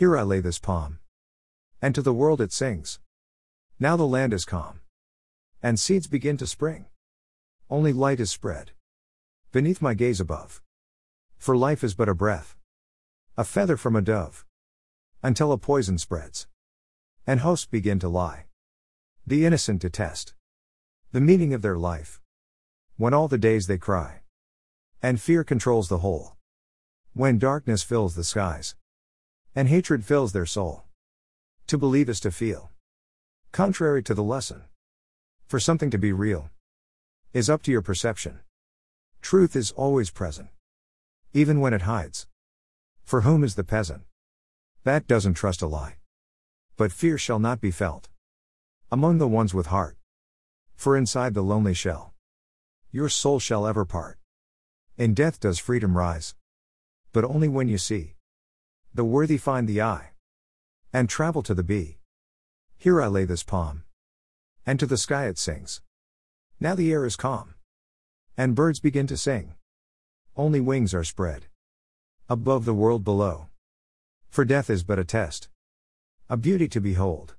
Here I lay this palm. And to the world it sings. Now the land is calm. And seeds begin to spring. Only light is spread. Beneath my gaze above. For life is but a breath. A feather from a dove. Until a poison spreads. And hosts begin to lie. The innocent detest. The meaning of their life. When all the days they cry. And fear controls the whole. When darkness fills the skies. And hatred fills their soul. To believe is to feel. Contrary to the lesson. For something to be real. Is up to your perception. Truth is always present. Even when it hides. For whom is the peasant? That doesn't trust a lie. But fear shall not be felt. Among the ones with heart. For inside the lonely shell. Your soul shall ever part. In death does freedom rise. But only when you see. The worthy find the eye. And travel to the bee. Here I lay this palm. And to the sky it sings. Now the air is calm. And birds begin to sing. Only wings are spread. Above the world below. For death is but a test. A beauty to behold.